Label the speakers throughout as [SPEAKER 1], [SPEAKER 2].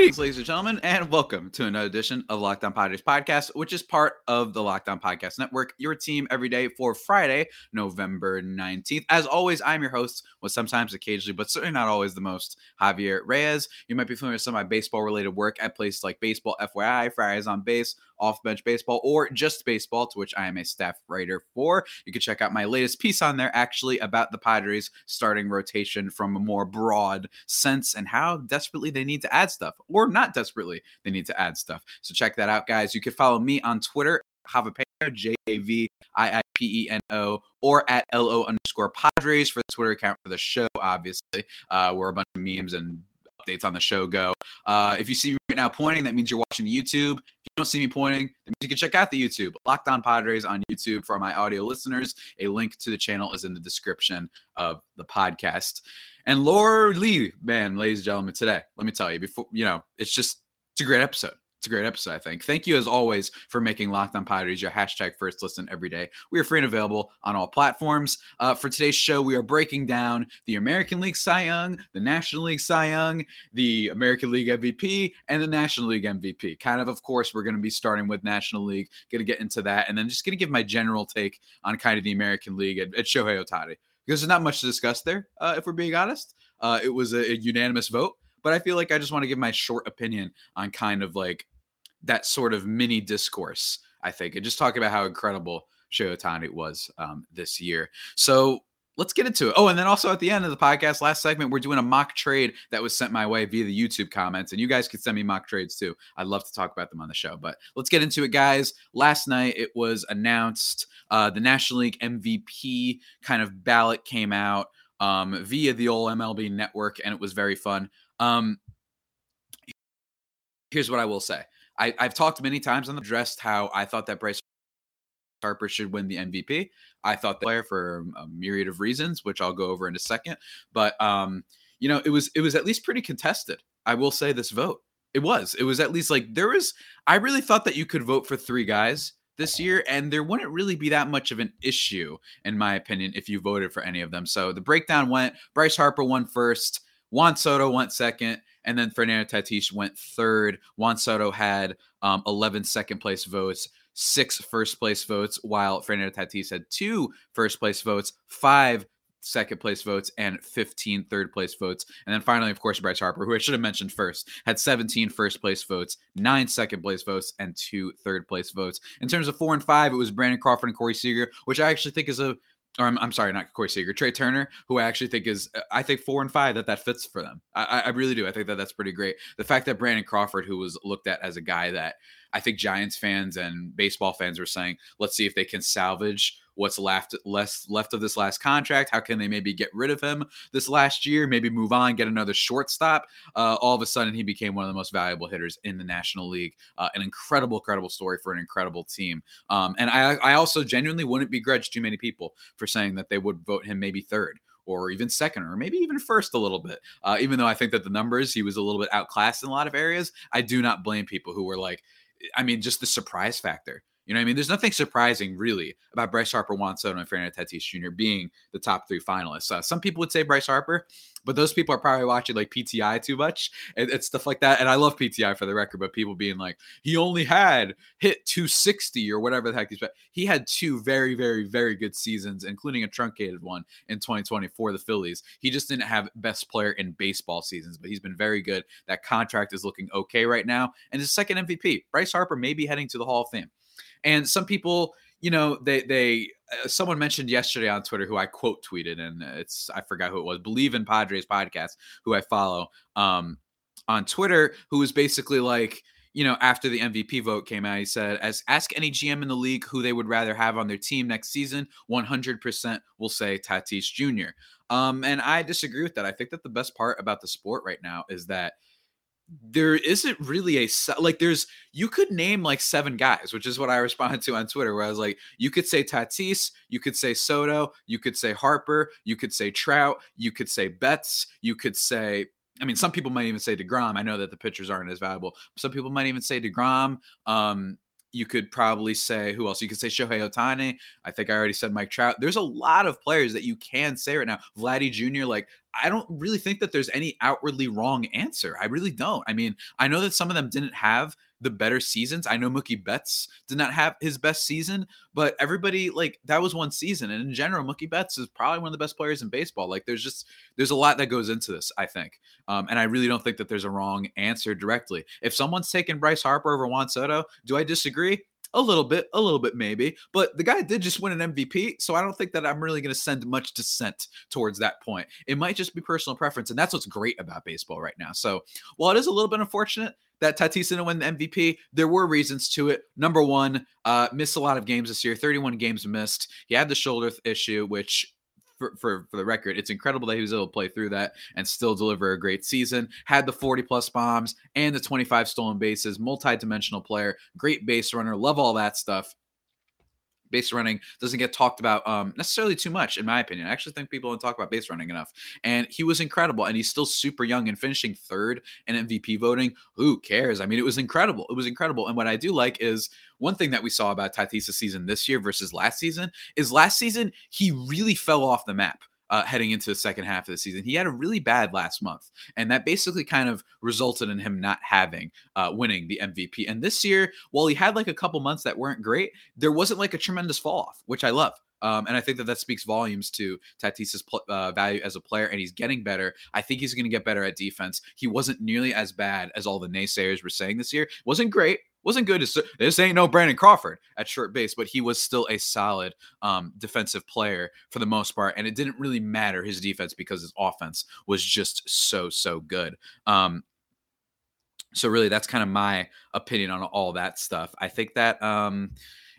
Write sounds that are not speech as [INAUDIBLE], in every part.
[SPEAKER 1] Greetings, ladies and gentlemen, and welcome to another edition of Locked On Padres podcast, which is part of the Locked On Podcast Network, your team every day for Friday, November 19th. As always, I'm your host, with sometimes occasionally, but certainly not always the most, Javier Reyes. You might be familiar with some of my baseball related work at places like Baseball FYI, Friars on Base, Off Bench Baseball, or just baseball, to which I am a staff writer for. You can check out my latest piece on there, actually, about the Padres starting rotation from a more broad sense and how desperately they need to add stuff or not desperately they need to add stuff. So check that out, guys. You can follow me on Twitter, Javapeno, J A V I I P E N O, or at L O underscore Padres for the Twitter account for the show, obviously, uh, where a bunch of memes and updates on the show go. Uh, if you see me right now pointing, that means you're watching YouTube. Don't see me pointing, you can check out the YouTube. Locked On Padres on YouTube for my audio listeners. A link to the channel is in the description of the podcast. And Lord Lee, man, ladies and gentlemen, today, let me tell you, before you know, it's just it's a great episode. It's a great episode, I think. Thank you as always for making Locked On Padres your hashtag first listen every day. We are free and available on all platforms. Uh, for today's show, we are breaking down the American League Cy Young, the National League Cy Young, the American League MVP, and the National League MVP. Kind of, of course, we're going to be starting with National League, going to get into that, and then just going to give my general take on kind of the American League at, at Shohei Ohtani because there's not much to discuss there, uh, if we're being honest. Uh, it was a, a, unanimous vote, but I feel like I just want to give my short opinion on kind of like that sort of mini discourse, I think, and just talk about how incredible Shohei Ohtani was um, this year. So let's get into it. Oh, and then also at the end of the podcast, last segment, we're doing a mock trade that was sent my way via the YouTube comments. And you guys can send me mock trades too. I'd love to talk about them on the show. But let's get into it, guys. Last night it was announced uh, the National League MVP kind of ballot came out um, via the old MLB network, and it was very fun. Um, here's what I will say. I, have talked many times on the addressed how I thought that Bryce Harper should win the MVP. I thought the player for a myriad of reasons, which I'll go over in a second. But um, you know, it was it was at least pretty contested. I will say this vote. It was. It was at least like there was. I really thought that you could vote for three guys this year, and there wouldn't really be that much of an issue, in my opinion, if you voted for any of them. So the breakdown went: Bryce Harper won first, Juan Soto went second, and then Fernando Tatis went third. Juan Soto had um, 11 second place votes six first place votes, while Fernando Tatis had two first place votes, five second place votes, and 15 third place votes. And then finally, of course, Bryce Harper, who I should have mentioned first, had 17 first place votes, nine second place votes, and two third place votes. In terms of four and five, it was Brandon Crawford and Corey Seager, which I actually think is a or I'm, I'm sorry, not Corey Seager, Trey Turner, who I actually think is, uh, I think four and five that that fits for them. I, I really do. I think that that's pretty great. The fact that Brandon Crawford, who was looked at as a guy that I think Giants fans and baseball fans were saying, let's see if they can salvage what's left less left of this last contract. How can they maybe get rid of him this last year? Maybe move on, get another shortstop. Uh, all of a sudden, he became one of the most valuable hitters in the National League. Uh, an incredible, incredible story for an incredible team. Um, and I, I also genuinely wouldn't begrudge too many people for saying that they would vote him maybe third or even second or maybe even first a little bit. Uh, even though I think that the numbers, he was a little bit outclassed in a lot of areas, I do not blame people who were like, I mean, just the surprise factor. You know what I mean? There's nothing surprising really about Bryce Harper, Juan Soto, and Fernando Tatis Jr. being the top three finalists. Uh, some people would say Bryce Harper, but those people are probably watching like PTI too much and, and, stuff like that. And I love PTI for the record, but people being like, he only had hit 260 or whatever the heck he's. He had two very, very, very good seasons, including a truncated one in 2020 for the Phillies. He just didn't have best player in baseball seasons, but he's been very good. That contract is looking okay right now, and his second MVP. Bryce Harper may be heading to the Hall of Fame. And some people, you know, they they uh, someone mentioned yesterday on Twitter who I quote tweeted, and it's I forgot who it was. Bleav in Padres podcast, who I follow um, on Twitter, who was basically like. You know, after the MVP vote came out, he said, "As ask any GM in the league who they would rather have on their team next season, 100% will say Tatis Jr." Um, and I disagree with that. I think that the best part about the sport right now is that there isn't really a like there's you could name like seven guys, which is what I responded to on Twitter, where I was like, you could say Tatis, you could say Soto, you could say Harper, you could say Trout, you could say Betts, you could say I mean, some people might even say DeGrom. I know that the pitchers aren't as valuable. Some people might even say DeGrom. Um, you could probably say who else? You could say Shohei Ohtani. I think I already said Mike Trout. There's a lot of players that you can say right now. Vladdy Jr. Like I don't really think that there's any outwardly wrong answer. I really don't. I mean, I know that some of them didn't have the better seasons. I know Mookie Betts did not have his best season, but everybody like that was one season. And in general, Mookie Betts is probably one of the best players in baseball. Like there's just there's a lot that goes into this, I think. Um, and I really don't think that there's a wrong answer directly. If someone's taking Bryce Harper over Juan Soto, do I disagree? A little bit, a little bit maybe, but the guy did just win an MVP, so I don't think that I'm really going to send much dissent towards that point. It might just be personal preference, and that's what's great about baseball right now. So while it is a little bit unfortunate that Tatis didn't win the MVP, there were reasons to it. Number one, uh, missed a lot of games this year, 31 games missed. He had the shoulder issue, which for, for, for the record, it's incredible that he was able to play through that and still deliver a great season. Had the 40 plus bombs and the 25 stolen bases, multi-dimensional player, great base runner, love all that stuff base running doesn't get talked about um, necessarily too much, in my opinion. I actually think people don't talk about base running enough. And he was incredible, and he's still super young and finishing third in MVP voting. Who cares? I mean, it was incredible. It was incredible. And what I do like is one thing that we saw about Tatis' season this year versus last season is last season he really fell off the map uh, heading into the second half of the season. He had a really bad last month, and that basically kind of resulted in him not having uh, winning the MVP. And this year, while he had like a couple months that weren't great, there wasn't like a tremendous fall off, which I love. Um, and I think that that speaks volumes to Tatis's pl- uh, value as a player, and he's getting better. I think he's going to get better at defense. He wasn't nearly as bad as all the naysayers were saying this year. Wasn't great, wasn't good. This ain't no Brandon Crawford at short base, but he was still a solid um, defensive player for the most part. And it didn't really matter his defense because his offense was just so, so good. Um, so really, that's kind of my opinion on all that stuff. I think that um,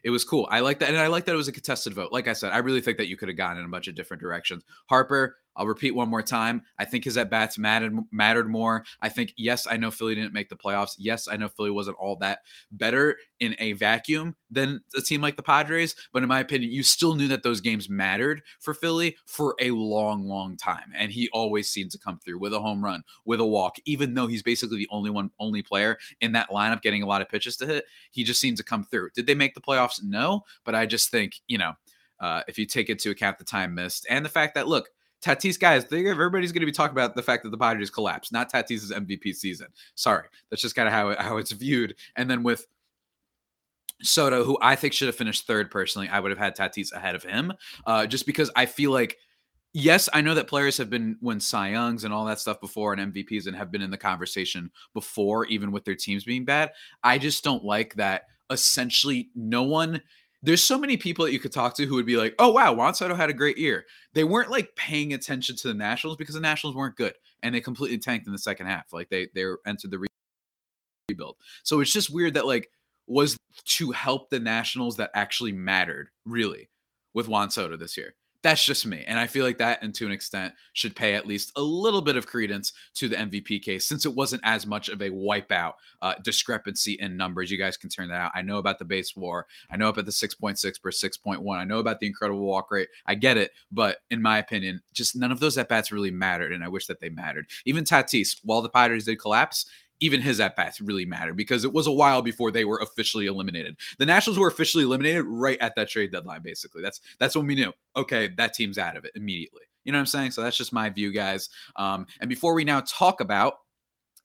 [SPEAKER 1] it was cool. I like that, and I like that it was a contested vote. Like I said, I really think that you could have gone in a bunch of different directions. Harper, I'll repeat one more time. I think his at bats mattered mattered more. I think yes, I know Philly didn't make the playoffs. Yes, I know Philly wasn't all that better in a vacuum than a team like the Padres, but in my opinion, you still knew that those games mattered for Philly for a long, long time. And he always seemed to come through with a home run, with a walk, even though he's basically the only one, only player in that lineup getting a lot of pitches to hit. He just seemed to come through. Did they make the playoffs? No, but I just think you know. Uh, if you take into account the time missed and the fact that look, Tatis, guys, everybody's going to be talking about the fact that the Padres collapsed, not Tatis's MVP season. Sorry, that's just kind of how it, how it's viewed. And then with Soto, who I think should have finished third personally, I would have had Tatis ahead of him, uh, just because I feel like. Yes, I know that players have been when Cy Youngs and all that stuff before and MVPs and have been in the conversation before, even with their teams being bad. I just don't like that essentially no one there's so many people that you could talk to who would be like, oh, wow, Juan Soto had a great year. They weren't like paying attention to the Nationals because the Nationals weren't good and they completely tanked in the second half. Like they they entered the rebuild. So it's just weird that like was to help the Nationals that actually mattered really with Juan Soto this year. That's just me. And I feel like that, and to an extent, should pay at least a little bit of credence to the MVP case since it wasn't as much of a wipeout uh, discrepancy in numbers. You guys can turn that out. I know about the base war. I know about the 6.6 per 6.1. I know about the incredible walk rate. I get it. But in my opinion, just none of those at bats really mattered. And I wish that they mattered. Even Tatis, while the Padres did collapse, even his at bats really mattered because it was a while before they were officially eliminated. The Nationals were officially eliminated right at that trade deadline. Basically, that's that's when we knew. Okay, that team's out of it immediately. You know what I'm saying? So that's just my view, guys. Um, and before we now talk about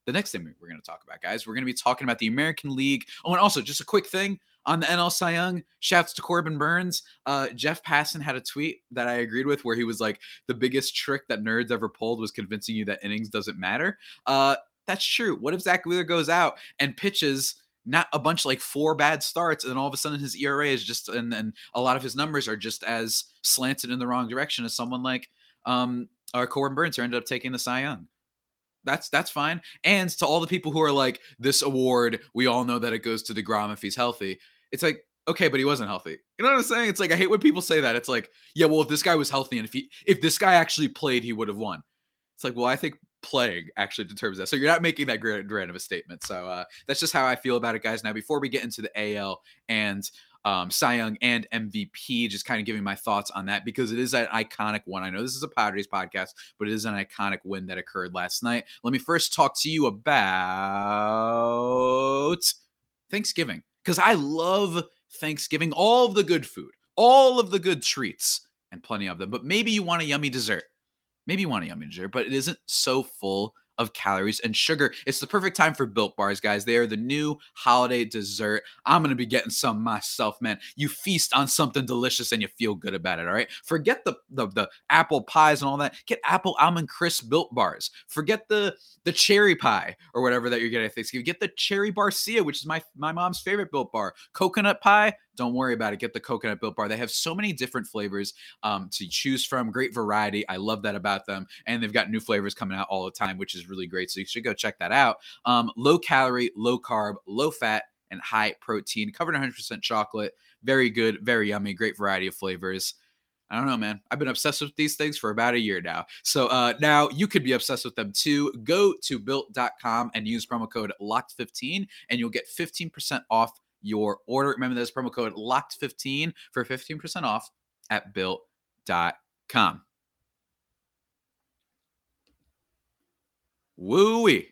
[SPEAKER 1] the next thing we're going to talk about, guys, we're going to be talking about the American League. Oh, and also just a quick thing on the NL Cy Young. Shouts to Corbin Burnes. Uh, Jeff Passan had a tweet that I agreed with where he was like, the biggest trick that nerds ever pulled was convincing you that innings doesn't matter. Uh, that's true. What if Zack Wheeler goes out and pitches not a bunch like four bad starts, and all of a sudden his ERA is just and then a lot of his numbers are just as slanted in the wrong direction as someone like um or Corbin Burnes who ended up taking the Cy Young. That's that's fine. And to all the people who are like, this award, we all know that it goes to DeGrom if he's healthy. It's like, okay, but he wasn't healthy. You know what I'm saying? It's like I hate when people say that. It's like, yeah, well, if this guy was healthy and if he if this guy actually played, he would have won. It's like, well, I think playing actually determines that. So you're not making that grand, grand of a statement. So uh, that's just how I feel about it, guys. Now, before we get into the AL and um, Cy Young and MVP, just kind of giving my thoughts on that because it is an iconic one. I know this is a Padres podcast, but it is an iconic win that occurred last night. Let me first talk to you about Thanksgiving because I love Thanksgiving, all of the good food, all of the good treats, and plenty of them. But maybe you want a yummy dessert. Maybe a yummy dessert, but it isn't so full of calories and sugar. It's the perfect time for built bars, guys. They are the new holiday dessert. I'm going to be getting some myself, man. You feast on something delicious and you feel good about it, all right? Forget the the, the apple pies and all that. Get apple almond crisp built bars. Forget the the cherry pie or whatever that you're getting at Thanksgiving. Get the cherry barcia, which is my my mom's favorite built bar. Coconut pie, don't worry about it. Get the coconut built bar. They have so many different flavors um, to choose from. Great variety. I love that about them. And they've got new flavors coming out all the time, which is really great. So you should go check that out. Um, low calorie, low carb, low fat, and high protein. Covered 100% chocolate. Very good, very yummy. Great variety of flavors. I don't know, man. I've been obsessed with these things for about a year now. So uh, now you could be obsessed with them too. Go to built.com and use promo code LOCKED15 and you'll get 15% off your order. Remember, there's promo code LOCKED15 for 15% off at built.com. Woo wee.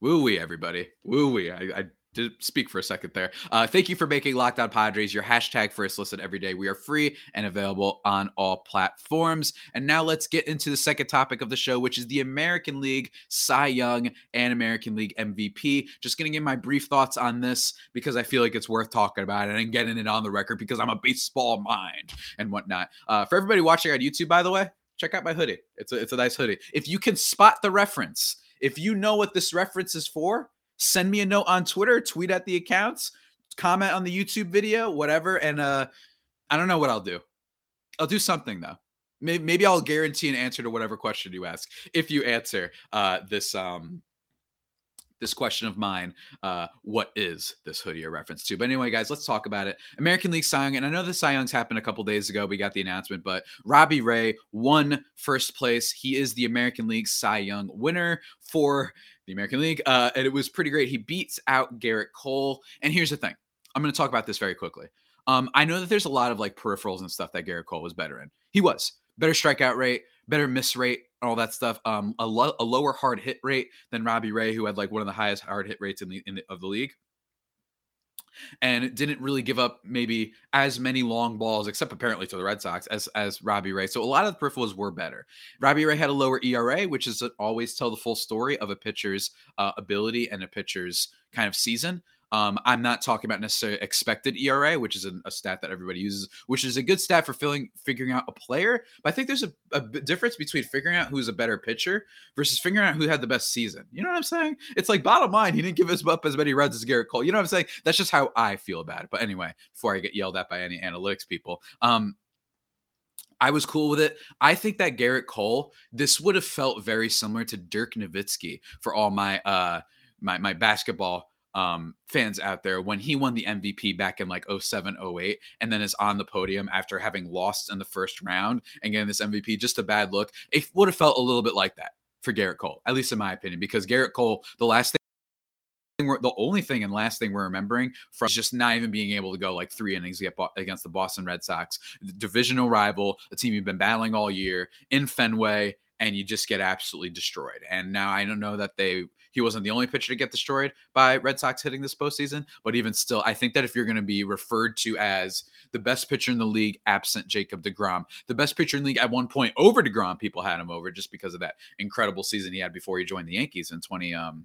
[SPEAKER 1] Woo wee, everybody. Woo wee. I, I to speak for a second there. Uh, thank you for making Locked On Padres your hashtag first listen every day. We are free and available on all platforms. And now let's get into the second topic of the show, which is the American League Cy Young and American League MVP. Just going to give my brief thoughts on this because I feel like it's worth talking about and getting it on the record because I'm a baseball mind and whatnot. Uh, for everybody watching on YouTube, by the way, check out my hoodie. It's a, it's a nice hoodie. If you can spot the reference, if you know what this reference is for, send me a note on Twitter, tweet at the accounts, comment on the YouTube video, whatever. And uh, I don't know what I'll do. I'll do something though. Maybe, maybe I'll guarantee an answer to whatever question you ask if you answer uh, this um, this question of mine. Uh, what is this hoodie a reference to? But anyway, guys, let's talk about it. American League Cy Young, and I know the Cy Youngs happened a couple days ago. We got the announcement, but Robbie Ray won first place. He is the American League Cy Young winner for the American League. Uh, and it was pretty great. He beats out Gerrit Cole. And here's the thing I'm going to talk about this very quickly. Um, I know that there's a lot of like peripherals and stuff that Gerrit Cole was better in. He was better strikeout rate, better miss rate, all that stuff. Um, a, lo- a lower hard hit rate than Robbie Ray, who had like one of the highest hard hit rates in the, in the of the league and didn't really give up maybe as many long balls, except apparently to the Red Sox, as as Robbie Ray. So a lot of the peripherals were better. Robbie Ray had a lower ERA, which is always tell the full story of a pitcher's uh, ability and a pitcher's kind of season. Um, I'm not talking about necessarily expected ERA, which is a, a, stat that everybody uses, which is a good stat for filling, figuring out a player. But I think there's a, a difference between figuring out who's a better pitcher versus figuring out who had the best season. You know what I'm saying? It's like bottom line, he didn't give us up as many runs as Gerrit Cole. You know what I'm saying? That's just how I feel about it. But anyway, before I get yelled at by any analytics people, um, I was cool with it. I think that Gerrit Cole, this would have felt very similar to Dirk Nowitzki for all my uh my my basketball um, fans out there when he won the MVP back in like 07, 08, and then is on the podium after having lost in the first round and getting this MVP, just a bad look. It would have felt a little bit like that for Gerrit Cole, at least in my opinion, because Gerrit Cole, the last thing the only thing and last thing we're remembering from just not even being able to go like three innings against the Boston Red Sox, divisional rival, a team you've been battling all year in Fenway, and you just get absolutely destroyed. And now I don't know that they he wasn't the only pitcher to get destroyed by Red Sox hitting this postseason, but even still, I think that if you're going to be referred to as the best pitcher in the league, absent Jacob DeGrom, the best pitcher in the league at one point over DeGrom, people had him over just because of that incredible season he had before he joined the Yankees in 20 um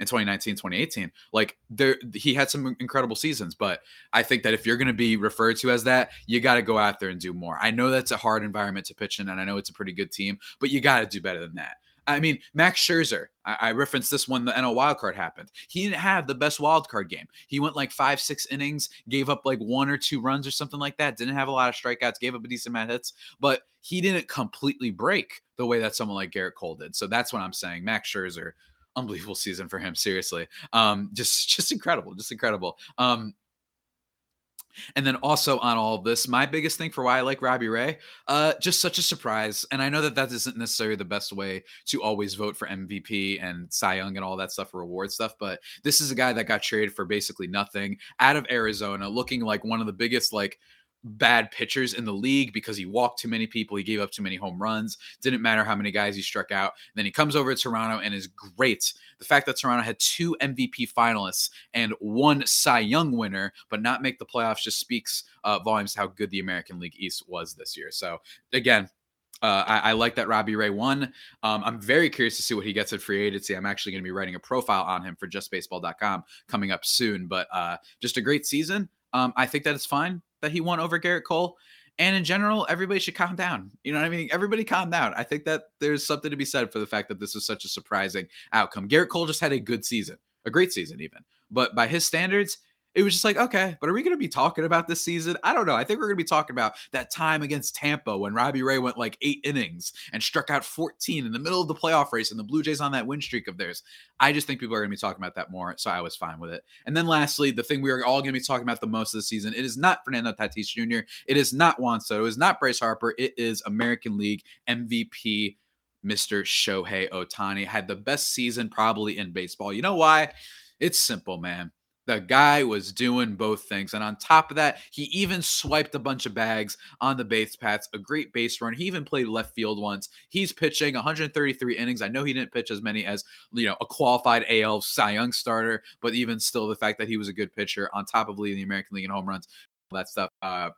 [SPEAKER 1] in 2019 2018 like there he had some incredible seasons but i think that if you're going to be referred to as that you got to go out there and do more. I know that's a hard environment to pitch in and i know it's a pretty good team but you got to do better than that I mean, Max Scherzer, I, I, referenced this when the NL wildcard happened. He didn't have the best wildcard game. He went like five, six innings, gave up like one or two runs or something like that. Didn't have a lot of strikeouts, gave up a decent amount of hits, but he didn't completely break the way that someone like Gerrit Cole did. So that's what I'm saying. Max Scherzer, unbelievable season for him. Seriously, um, just [LAUGHS] just incredible, just incredible. Um, And then also on all of this, my biggest thing for why I like Robbie Ray, uh, just such a surprise. And I know that that isn't necessarily the best way to always vote for MVP and Cy Young and all that stuff for award stuff, but this is a guy that got traded for basically nothing out of Arizona, looking like one of the biggest like bad pitchers in the league because he walked too many people, he gave up too many home runs. Didn't matter how many guys he struck out. Then he comes over to Toronto and is great. The fact that Toronto had two MVP finalists and one Cy Young winner, but not make the playoffs, just speaks uh, volumes how good the American League East was this year. So again, uh, I, I, like that Robbie Ray won. Um, I'm very curious to see what he gets at free agency. I'm actually going to be writing a profile on him for justbaseball.com coming up soon. But uh, just a great season. Um, I think that it's fine that he won over Gerrit Cole. And in general, everybody should calm down. You know what I mean? Everybody calm down. I think that there's something to be said for the fact that this was such a surprising outcome. Gerrit Cole just had a good season, a great season, even. But by his standards, it was just like, okay, but are we going to be talking about this season? I don't know. I think we're going to be talking about that time against Tampa when Robbie Ray went like eight innings and struck out 14 in the middle of the playoff race and the Blue Jays on that win streak of theirs. I just think people are going to be talking about that more. So I was fine with it. And then lastly, the thing we are all going to be talking about the most of the season, it is not Fernando Tatis Jr., it is not Juan Soto, it is not Bryce Harper, it is American League MVP. Mr. Shohei Ohtani had the best season probably in baseball. You know why? It's simple, man the guy was doing both things. And on top of that, he even swiped a bunch of bags on the base paths, a great base run. He even played left field once. He's pitching 133 innings. I know he didn't pitch as many as, you know, a qualified AL Cy Young starter, but even still, the fact that he was a good pitcher on top of leading the American League in home runs, all that stuff. Uh,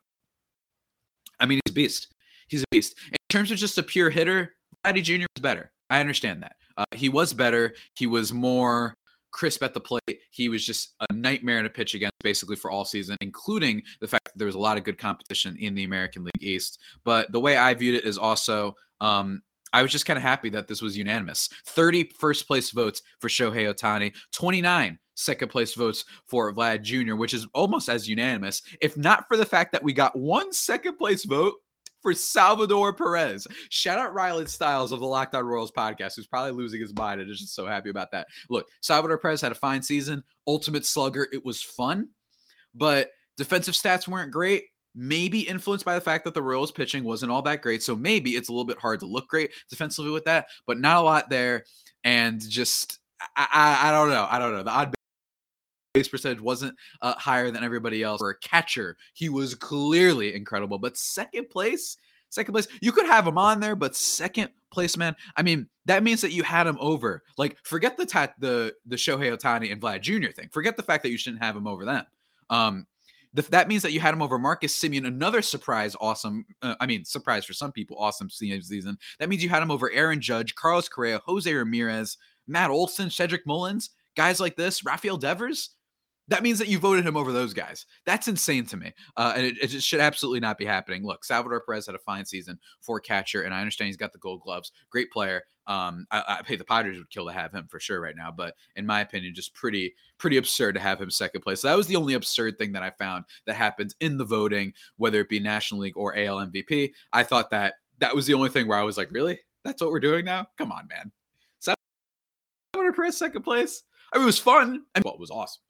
[SPEAKER 1] I mean, he's a beast. He's a beast. In terms of just a pure hitter, Vladdy Jr. was better. I understand that. Uh, he was better. He was more crisp at the plate. He was just a nightmare to pitch against basically for all season, including the fact that there was a lot of good competition in the American League East. But the way I viewed it is also um, I was just kind of happy that this was unanimous. 30 first place votes for Shohei Ohtani, 29 second place votes for Vlad Jr., which is almost as unanimous. If not for the fact that we got one second place vote for Salvador Perez. Shout out Riley Styles of the Locked On Royals podcast, who's probably losing his mind and is just so happy about that. Look, Salvador Perez had a fine season, ultimate slugger. It was fun, but defensive stats weren't great. Maybe influenced by the fact that the Royals pitching wasn't all that great. So maybe it's a little bit hard to look great defensively with that, but not a lot there. And just, I, I, I don't know. I don't know. The odd base percentage wasn't uh, higher than everybody else. For a catcher, he was clearly incredible. But second place, second place, you could have him on there, but second place, man. I mean, that means that you had him over. Like, forget the tat, the the Shohei Ohtani and Vlad Jr. thing. Forget the fact that you shouldn't have him over them. Um, the, that means that you had him over Marcus Semien, another surprise, awesome. Uh, I mean, surprise for some people, awesome season. That means you had him over Aaron Judge, Carlos Correa, Jose Ramirez, Matt Olson, Cedric Mullins, guys like this, Rafael Devers that means that you voted him over those guys. That's insane to me. Uh, and it, it, should absolutely not be happening. Look, Salvador Perez had a fine season for catcher, and I understand he's got the gold gloves. Great player. Um, I, I hey, the Padres would kill to have him for sure right now, but in my opinion, just pretty, pretty absurd to have him second place. So that was the only absurd thing that I found that happened in the voting, whether it be National League or AL MVP. I thought that that was the only thing where I was like, really? That's what we're doing now? Come on, man. Salvador Perez second place. I mean, it was fun and what was awesome.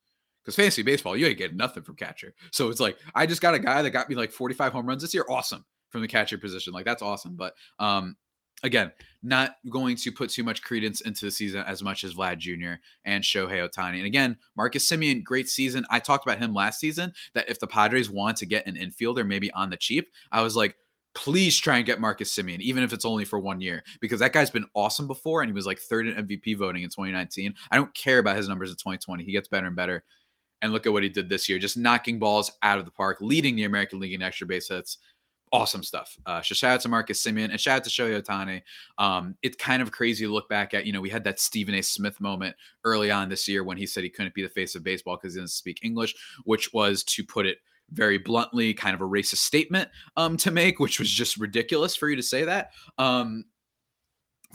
[SPEAKER 1] Because fantasy baseball, you ain't getting nothing from catcher. So it's like I just got a guy that got me like 45 home runs this year. Awesome from the catcher position. Like that's awesome. But um again, not going to put too much credence into the season as much as Vlad Jr. and Shohei Ohtani. And again, Marcus Semien, great season. I talked about him last season that if the Padres want to get an infielder, maybe on the cheap, I was like, please try and get Marcus Semien, even if it's only for one year, because that guy's been awesome before and he was like third in MVP voting in 2019. I don't care about his numbers in 2020. He gets better and better. And look at what he did this year, just knocking balls out of the park, leading the American League in extra base hits. Awesome stuff. Uh, so shout out to Marcus Semien and shout out to Shohei Ohtani. Um, it's kind of crazy to look back at. You know, we had that Stephen A. Smith moment early on this year when he said he couldn't be the face of baseball because he didn't speak English, which was to put it very bluntly, kind of a racist statement um, to make, which was just ridiculous for you to say that. Um,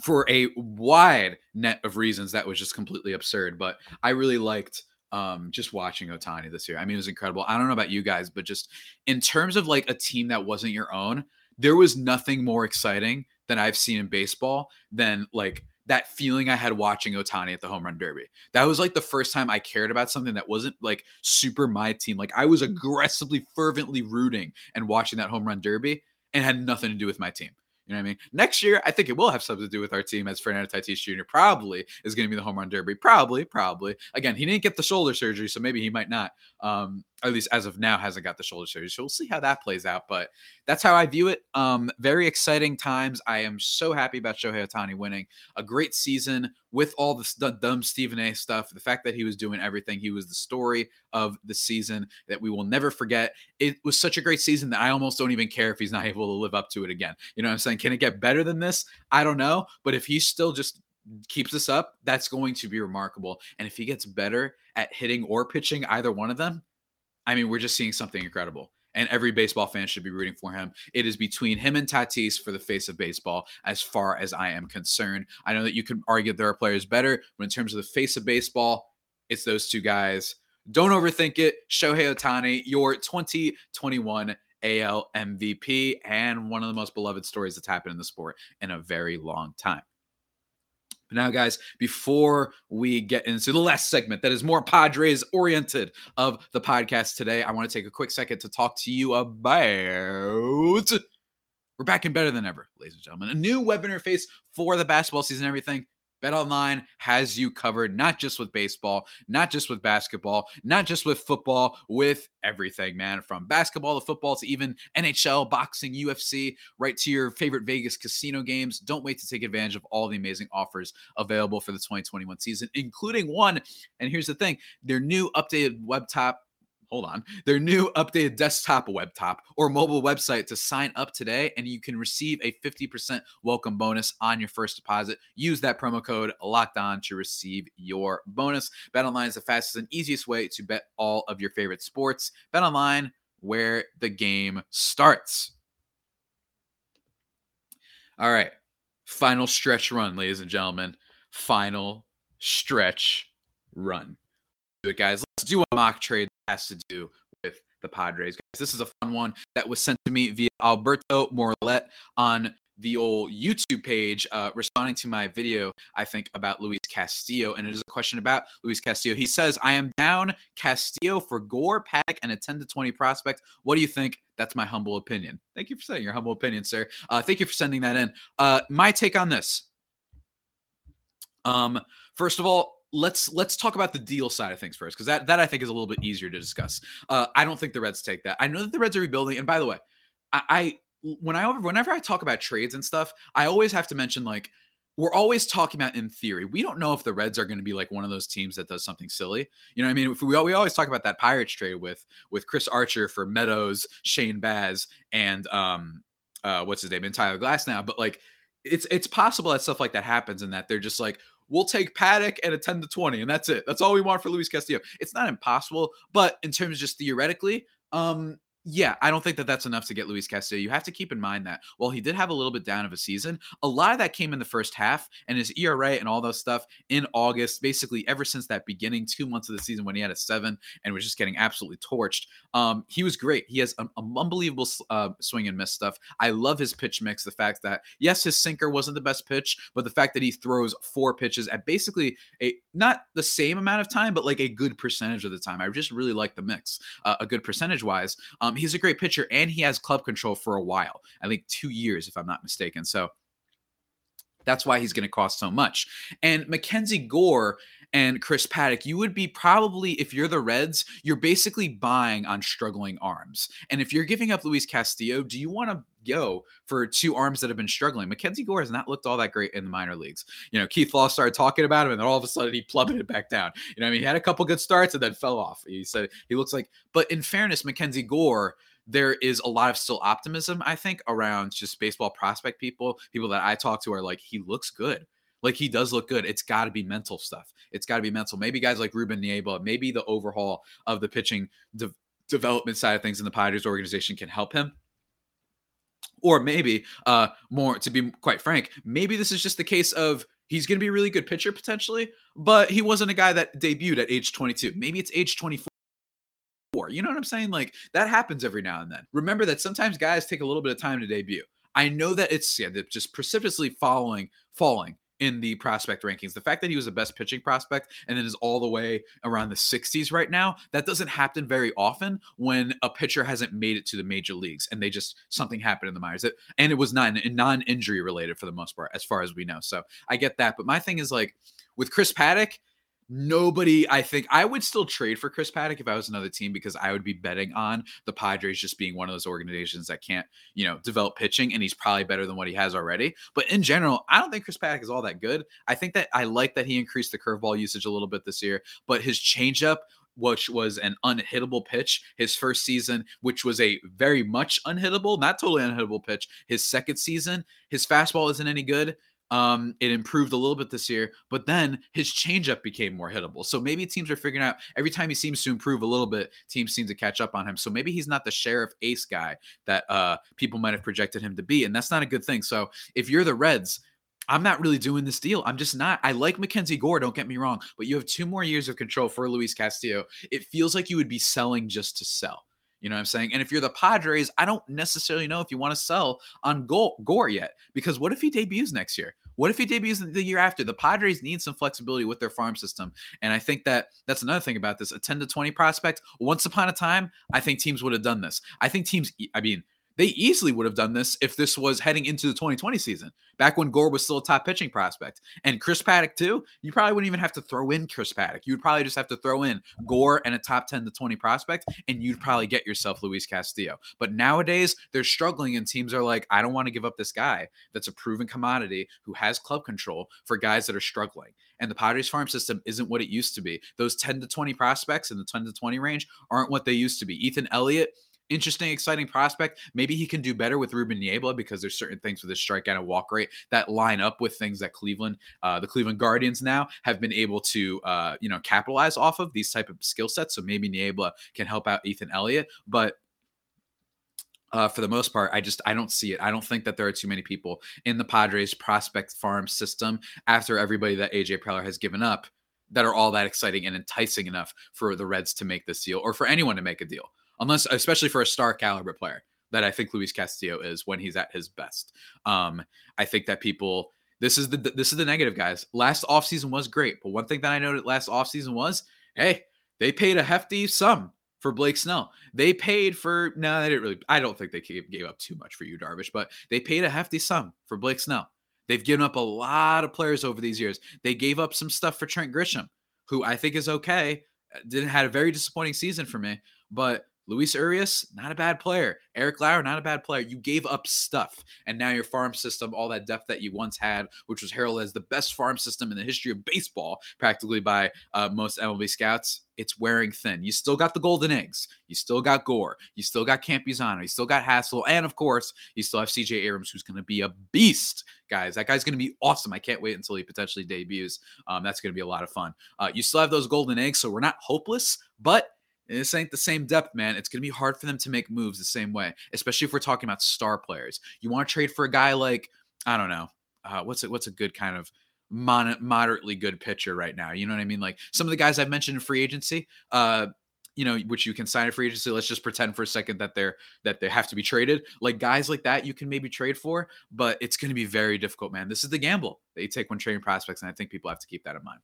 [SPEAKER 1] for a wide net of reasons, that was just completely absurd. But I really liked um, just watching Ohtani this year. I mean, it was incredible. I don't know about you guys, but just in terms of like a team that wasn't your own, there was nothing more exciting than I've seen in baseball than like that feeling I had watching Ohtani at the home run derby. That was like the first time I cared about something that wasn't like super my team. Like I was aggressively, fervently rooting and watching that home run derby and had nothing to do with my team. You know what I mean? Next year, I think it will have something to do with our team as Fernando Tatis Jr. probably is going to be the home run derby. Probably, probably. Again, he didn't get the shoulder surgery, so maybe he might not. Um, at least as of now, hasn't got the shoulder surgery. So we'll see how that plays out. But that's how I view it. Um, very exciting times. I am so happy about Shohei Ohtani winning a great season with all the dumb Stephen A stuff. The fact that he was doing everything, he was the story of the season that we will never forget. It was such a great season that I almost don't even care if he's not [LAUGHS] able to live up to it again. You know what I'm saying? Can it get better than this? I don't know. But if he's still just keeps this up, that's going to be remarkable. And if he gets better at hitting or pitching either one of them, I mean, we're just seeing something incredible. And every baseball fan should be rooting for him. It is between him and Tatis for the face of baseball, as far as I am concerned. I know that you can argue there are players better, but in terms of the face of baseball, it's those two guys. Don't overthink it. Shohei Ohtani, your 2021 AL MVP, and one of the most beloved stories that's happened in the sport in a very long time. But now, guys, before we get into the last segment that is more Padres oriented of the podcast today, I want to take a quick second to talk to you about. We're back and better than ever, ladies and gentlemen. A new web interface for the basketball season, everything. BetOnline has you covered, not just with baseball, not just with basketball, not just with football, with everything, man. From basketball to football to even NHL, boxing, UFC, right to your favorite Vegas casino games. Don't wait to take advantage of all the amazing offers available for the 2021 season, including one. And here's the thing their new updated web top hold on, their new updated desktop web top or mobile website to sign up today, and you can receive a 50% welcome bonus on your first deposit. Use that promo code locked on to receive your bonus. Bet online is the fastest and easiest way to bet all of your favorite sports. Bet online where the game starts. All right. Final stretch run, ladies and gentlemen. Final stretch run. It, guys. Let's do a mock trade that has to do with the Padres. Guys, this is a fun one that was sent to me via Alberto Morlet on the old YouTube page, uh, responding to my video, I think, about Luis Castillo. And it is a question about Luis Castillo. He says, I am down Castillo for Gore, Paddack, and a 10 to 20 prospect. What do you think? That's my humble opinion. Thank you for saying your humble opinion, sir. Uh, thank you for sending that in. Uh, my take on this. Um, first of all, let's let's talk about the deal side of things first because that that I think is a little bit easier to discuss. Uh, I don't think the Reds take that. I know that the Reds are rebuilding, and by the way, I, I when I whenever I talk about trades and stuff, I always have to mention like we're always talking about in theory. We don't know if the Reds are going to be like one of those teams that does something silly. You know what I mean? If we, we always talk about that Pirates trade with with Chris Archer for Meadows, Shane Baz, and um uh what's his name, and Tyler Glasnow. But like it's it's possible that stuff like that happens and that they're just like, we'll take Paddack and a 10 to 20, and that's it. That's all we want for Luis Castillo. It's not impossible, but in terms just theoretically, um, yeah, I don't think that that's enough to get Luis Castillo. You have to keep in mind that while he did have a little bit down of a season, a lot of that came in the first half, and his ERA and all those stuff in August, basically ever since that beginning two months of the season when he had a seven and was just getting absolutely torched. Um, he was great. He has an, unbelievable uh, swing and miss stuff. I love his pitch mix. The fact that yes, his sinker wasn't the best pitch, but the fact that he throws four pitches at basically a not the same amount of time, but like a good percentage of the time. I just really like the mix, uh, a good percentage wise. Um, he's a great pitcher and he has club control for a while. I think two years, if I'm not mistaken. So that's why he's going to cost so much. And Mackenzie Gore and Chris Paddack, you would be probably, if you're the Reds, you're basically buying on struggling arms. And if you're giving up Luis Castillo, do you want to go for two arms that have been struggling? Mackenzie Gore has not looked all that great in the minor leagues. You know, Keith Law started talking about him, and then all of a sudden he plummeted it back down. You know, I mean, he had a couple good starts and then fell off. He said he looks like, but in fairness, Mackenzie Gore there is a lot of still optimism, I think, around just baseball prospect people. People that I talk to are like, he looks good. Like he does look good. It's got to be mental stuff. It's got to be mental. Maybe guys like Ruben Niebla, maybe the overhaul of the pitching de- development side of things in the Padres organization can help him. Or maybe, uh, more to be quite frank, maybe this is just the case of he's going to be a really good pitcher potentially, but he wasn't a guy that debuted at age 22. Maybe it's age 24 you know what I'm saying? Like that happens every now and then. Remember that sometimes guys take a little bit of time to debut. I know that it's yeah, just precipitously following falling in the prospect rankings. The fact that he was the best pitching prospect and then is all the way around the 60s right now, that doesn't happen very often when a pitcher hasn't made it to the major leagues and they just something happened in the minors. And it was not non-injury related for the most part, as far as we know. So I get that. But my thing is like with Chris Paddack, nobody I think I would still trade for Chris Paddack if I was another team because I would be betting on the Padres just being one of those organizations that can't, you know, develop pitching and he's probably better than what he has already. But in general, I don't think Chris Paddack is all that good. I think that I like that he increased the curveball usage a little bit this year, but his changeup which was an unhittable pitch his first season, which was a very much unhittable, not totally unhittable pitch. His second season, his fastball isn't any good. Um, it improved a little bit this year, but then his changeup became more hittable. So maybe teams are figuring out every time he seems to improve a little bit, teams seem to catch up on him. So maybe he's not the sheriff ace guy that uh, people might have projected him to be, and that's not a good thing. So if you're the Reds, I'm not really doing this deal. I'm just not. I like Mackenzie Gore, don't get me wrong, but you have two more years of control for Luis Castillo. It feels like you would be selling just to sell. You know what I'm saying? And if you're the Padres, I don't necessarily know if you want to sell on Gore yet because what if he debuts next year? What if he debuts the year after? The Padres need some flexibility with their farm system. And I think that that's another thing about this. A 10 to 20 prospect, once upon a time, I think teams would have done this. I think teams, I mean, they easily would have done this if this was heading into the 2020 season, back when Gore was still a top pitching prospect. And Chris Paddack, too, you probably wouldn't even have to throw in Chris Paddack. You would probably just have to throw in Gore and a top 10 to 20 prospect, and you'd probably get yourself Luis Castillo. But nowadays, they're struggling, and teams are like, I don't want to give up this guy that's a proven commodity who has club control for guys that are struggling. And the Padres farm system isn't what it used to be. Those 10 to 20 prospects in the 10 to 20 range aren't what they used to be. Ethan Elliott interesting, exciting prospect. Maybe he can do better with Ruben Niebla because there's certain things with his strikeout and walk rate that line up with things that Cleveland, uh, the Cleveland Guardians now have been able to, uh, you know, capitalize off of these type of skill sets. So maybe Niebla can help out Ethan Elliott, but uh, for the most part, I just I don't see it. I don't think that there are too many people in the Padres prospect farm system after everybody that AJ Preller has given up that are all that exciting and enticing enough for the Reds to make this deal or for anyone to make a deal unless especially for a star caliber player that I think Luis Castillo is when he's at his best. Um, I think that people this is the this is the negative guys. Last offseason was great, but one thing that I noted last offseason was, hey, they paid a hefty sum for Blake Snell. They paid for no, they didn't really. I don't think they gave, gave up too much for Yu Darvish, but they paid a hefty sum for Blake Snell. They've given up a lot of players over these years. They gave up some stuff for Trent Grisham, who I think is okay. Didn't had a very disappointing season for me, but Luis Urias, not a bad player. Eric Lauer, not a bad player. You gave up stuff, and now your farm system, all that depth that you once had, which was heralded as the best farm system in the history of baseball, practically by uh, most MLB scouts, it's wearing thin. You still got the golden eggs. You still got Gore. You still got Campusano. You still got Hassell, and of course, you still have CJ Abrams, who's going to be a beast, guys. That guy's going to be awesome. I can't wait until he potentially debuts. Um, that's going to be a lot of fun. Uh, you still have those golden eggs, so we're not hopeless, but this ain't the same depth, man. It's going to be hard for them to make moves the same way, especially if we're talking about star players. You want to trade for a guy like, I don't know, uh, what's it? What's a good kind of mon- moderately good pitcher right now? You know what I mean? Like some of the guys I've mentioned in free agency, uh, you know, which you can sign a free agency. Let's just pretend for a second that they're that they have to be traded. Like guys like that, you can maybe trade for, but it's going to be very difficult, man. This is the gamble you take when trading prospects, and I think people have to keep that in mind.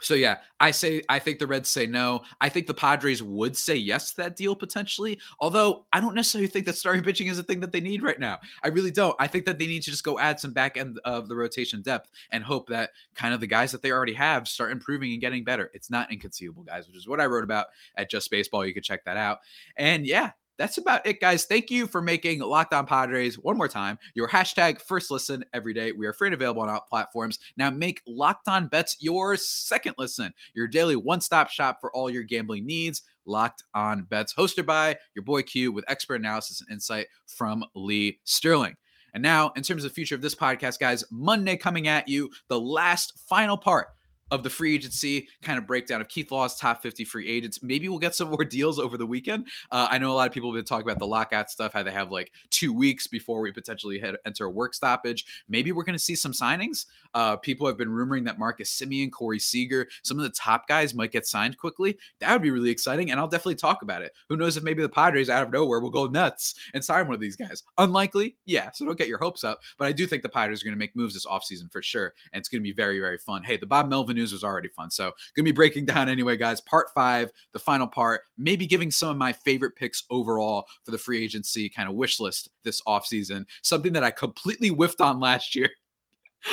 [SPEAKER 1] So yeah, I say I think the Reds say no. I think the Padres would say yes to that deal potentially. Although I don't necessarily think that starting pitching is a thing that they need right now. I really don't. I think that they need to just go add some back end of the rotation depth and hope that kind of the guys that they already have start improving and getting better. It's not inconceivable, guys, which is what I wrote about at Just Baseball. You can check that out. And yeah, that's about it, guys. Thank you for making Locked On Padres one more time your hashtag first listen every day. We are free and available on all platforms. Now make Locked On Bets your second listen, your daily one stop shop for all your gambling needs. Locked On Bets, hosted by your boy Q with expert analysis and insight from Lee Sterling. And now, in terms of the future of this podcast, guys, Monday coming at you, the last final part of the free agency kind of breakdown of Keith Law's top 50 free agents. Maybe we'll get some more [LAUGHS] deals over the weekend. Uh, I know a lot of people have been talking about the lockout stuff, how they have like two weeks before we potentially head, enter a work stoppage. Maybe we're going to see some signings. Uh, people have been rumoring that Marcus Semien, Corey Seager, some of the top guys might get signed quickly. That would be really exciting, and I'll definitely talk about it. Who knows if maybe the Padres out of nowhere will go nuts and sign one of these guys? Unlikely, yeah. So don't get your hopes up, but I do think the Padres are going to make moves this offseason for sure, and it's going to be very, very fun. Hey, the Bob Melvin news was already fun, so to be breaking [LAUGHS] down anyway, guys. Part five, the final part, maybe giving some of my favorite picks overall for the free agency kind of wish list this offseason. Something that I completely whiffed on last year.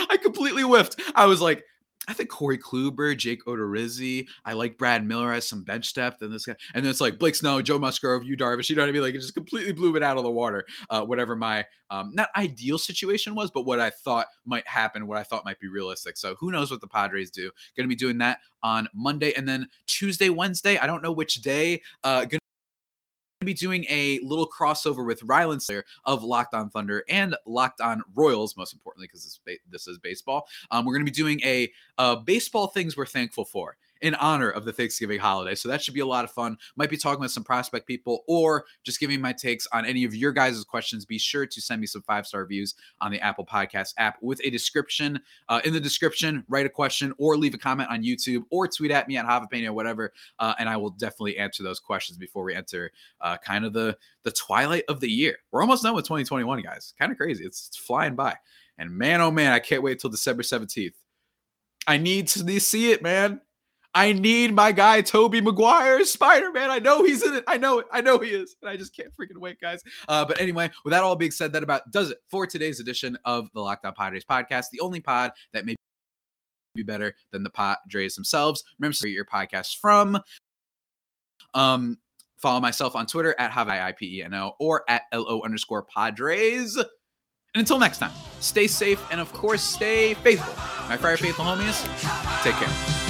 [SPEAKER 1] [LAUGHS] I completely whiffed. I was like, I think Corey Kluber, Jake Odorizzi. I like Brad Miller as some bench depth, and this guy. And then it's like Blake Snow, Joe Musgrove, Yu Darvish. You know what I mean? Like it just completely blew it out of the water. Uh, whatever my um, not ideal situation was, but what I thought might happen, what I thought might be realistic. So who knows what the Padres do? Going to be doing that on Monday, and then Tuesday, Wednesday. I don't know which day. Uh, going be doing a little crossover with Rylan Slayer of Locked On Thunder and Locked On Royals, most importantly, because this, this is baseball. Um, we're going to be doing a baseball things we're thankful for in honor of the Thanksgiving holiday. So that should be a lot of fun. Might be talking with some prospect people or just giving my takes on any of your guys' questions. Be sure to send me some five star reviews on the Apple Podcast app with a description. Uh, in the description, write a question or leave a comment on YouTube or tweet at me at Javapena or whatever. Uh, and I will definitely answer those questions before we enter uh, kind of the, the twilight of the year. We're almost done with 2021, guys. Kind of crazy. It's, it's flying by. And man, oh man, I can't wait until December 17th. I need to see it, man. I need my guy Tobey Maguire, Spider Man. I know he's in it. I know it. I know he is. And I just can't freaking wait, guys. Uh, but anyway, with that all being said, that about does it for today's edition of the Locked On Padres podcast, the only pod that may be better than the Padres themselves. Remember to your podcast from. Um, follow myself on Twitter at HaviIPENO or at LO underscore Padres. And until next time, stay safe and of course, stay faithful. My Friar Faithful homies, take care.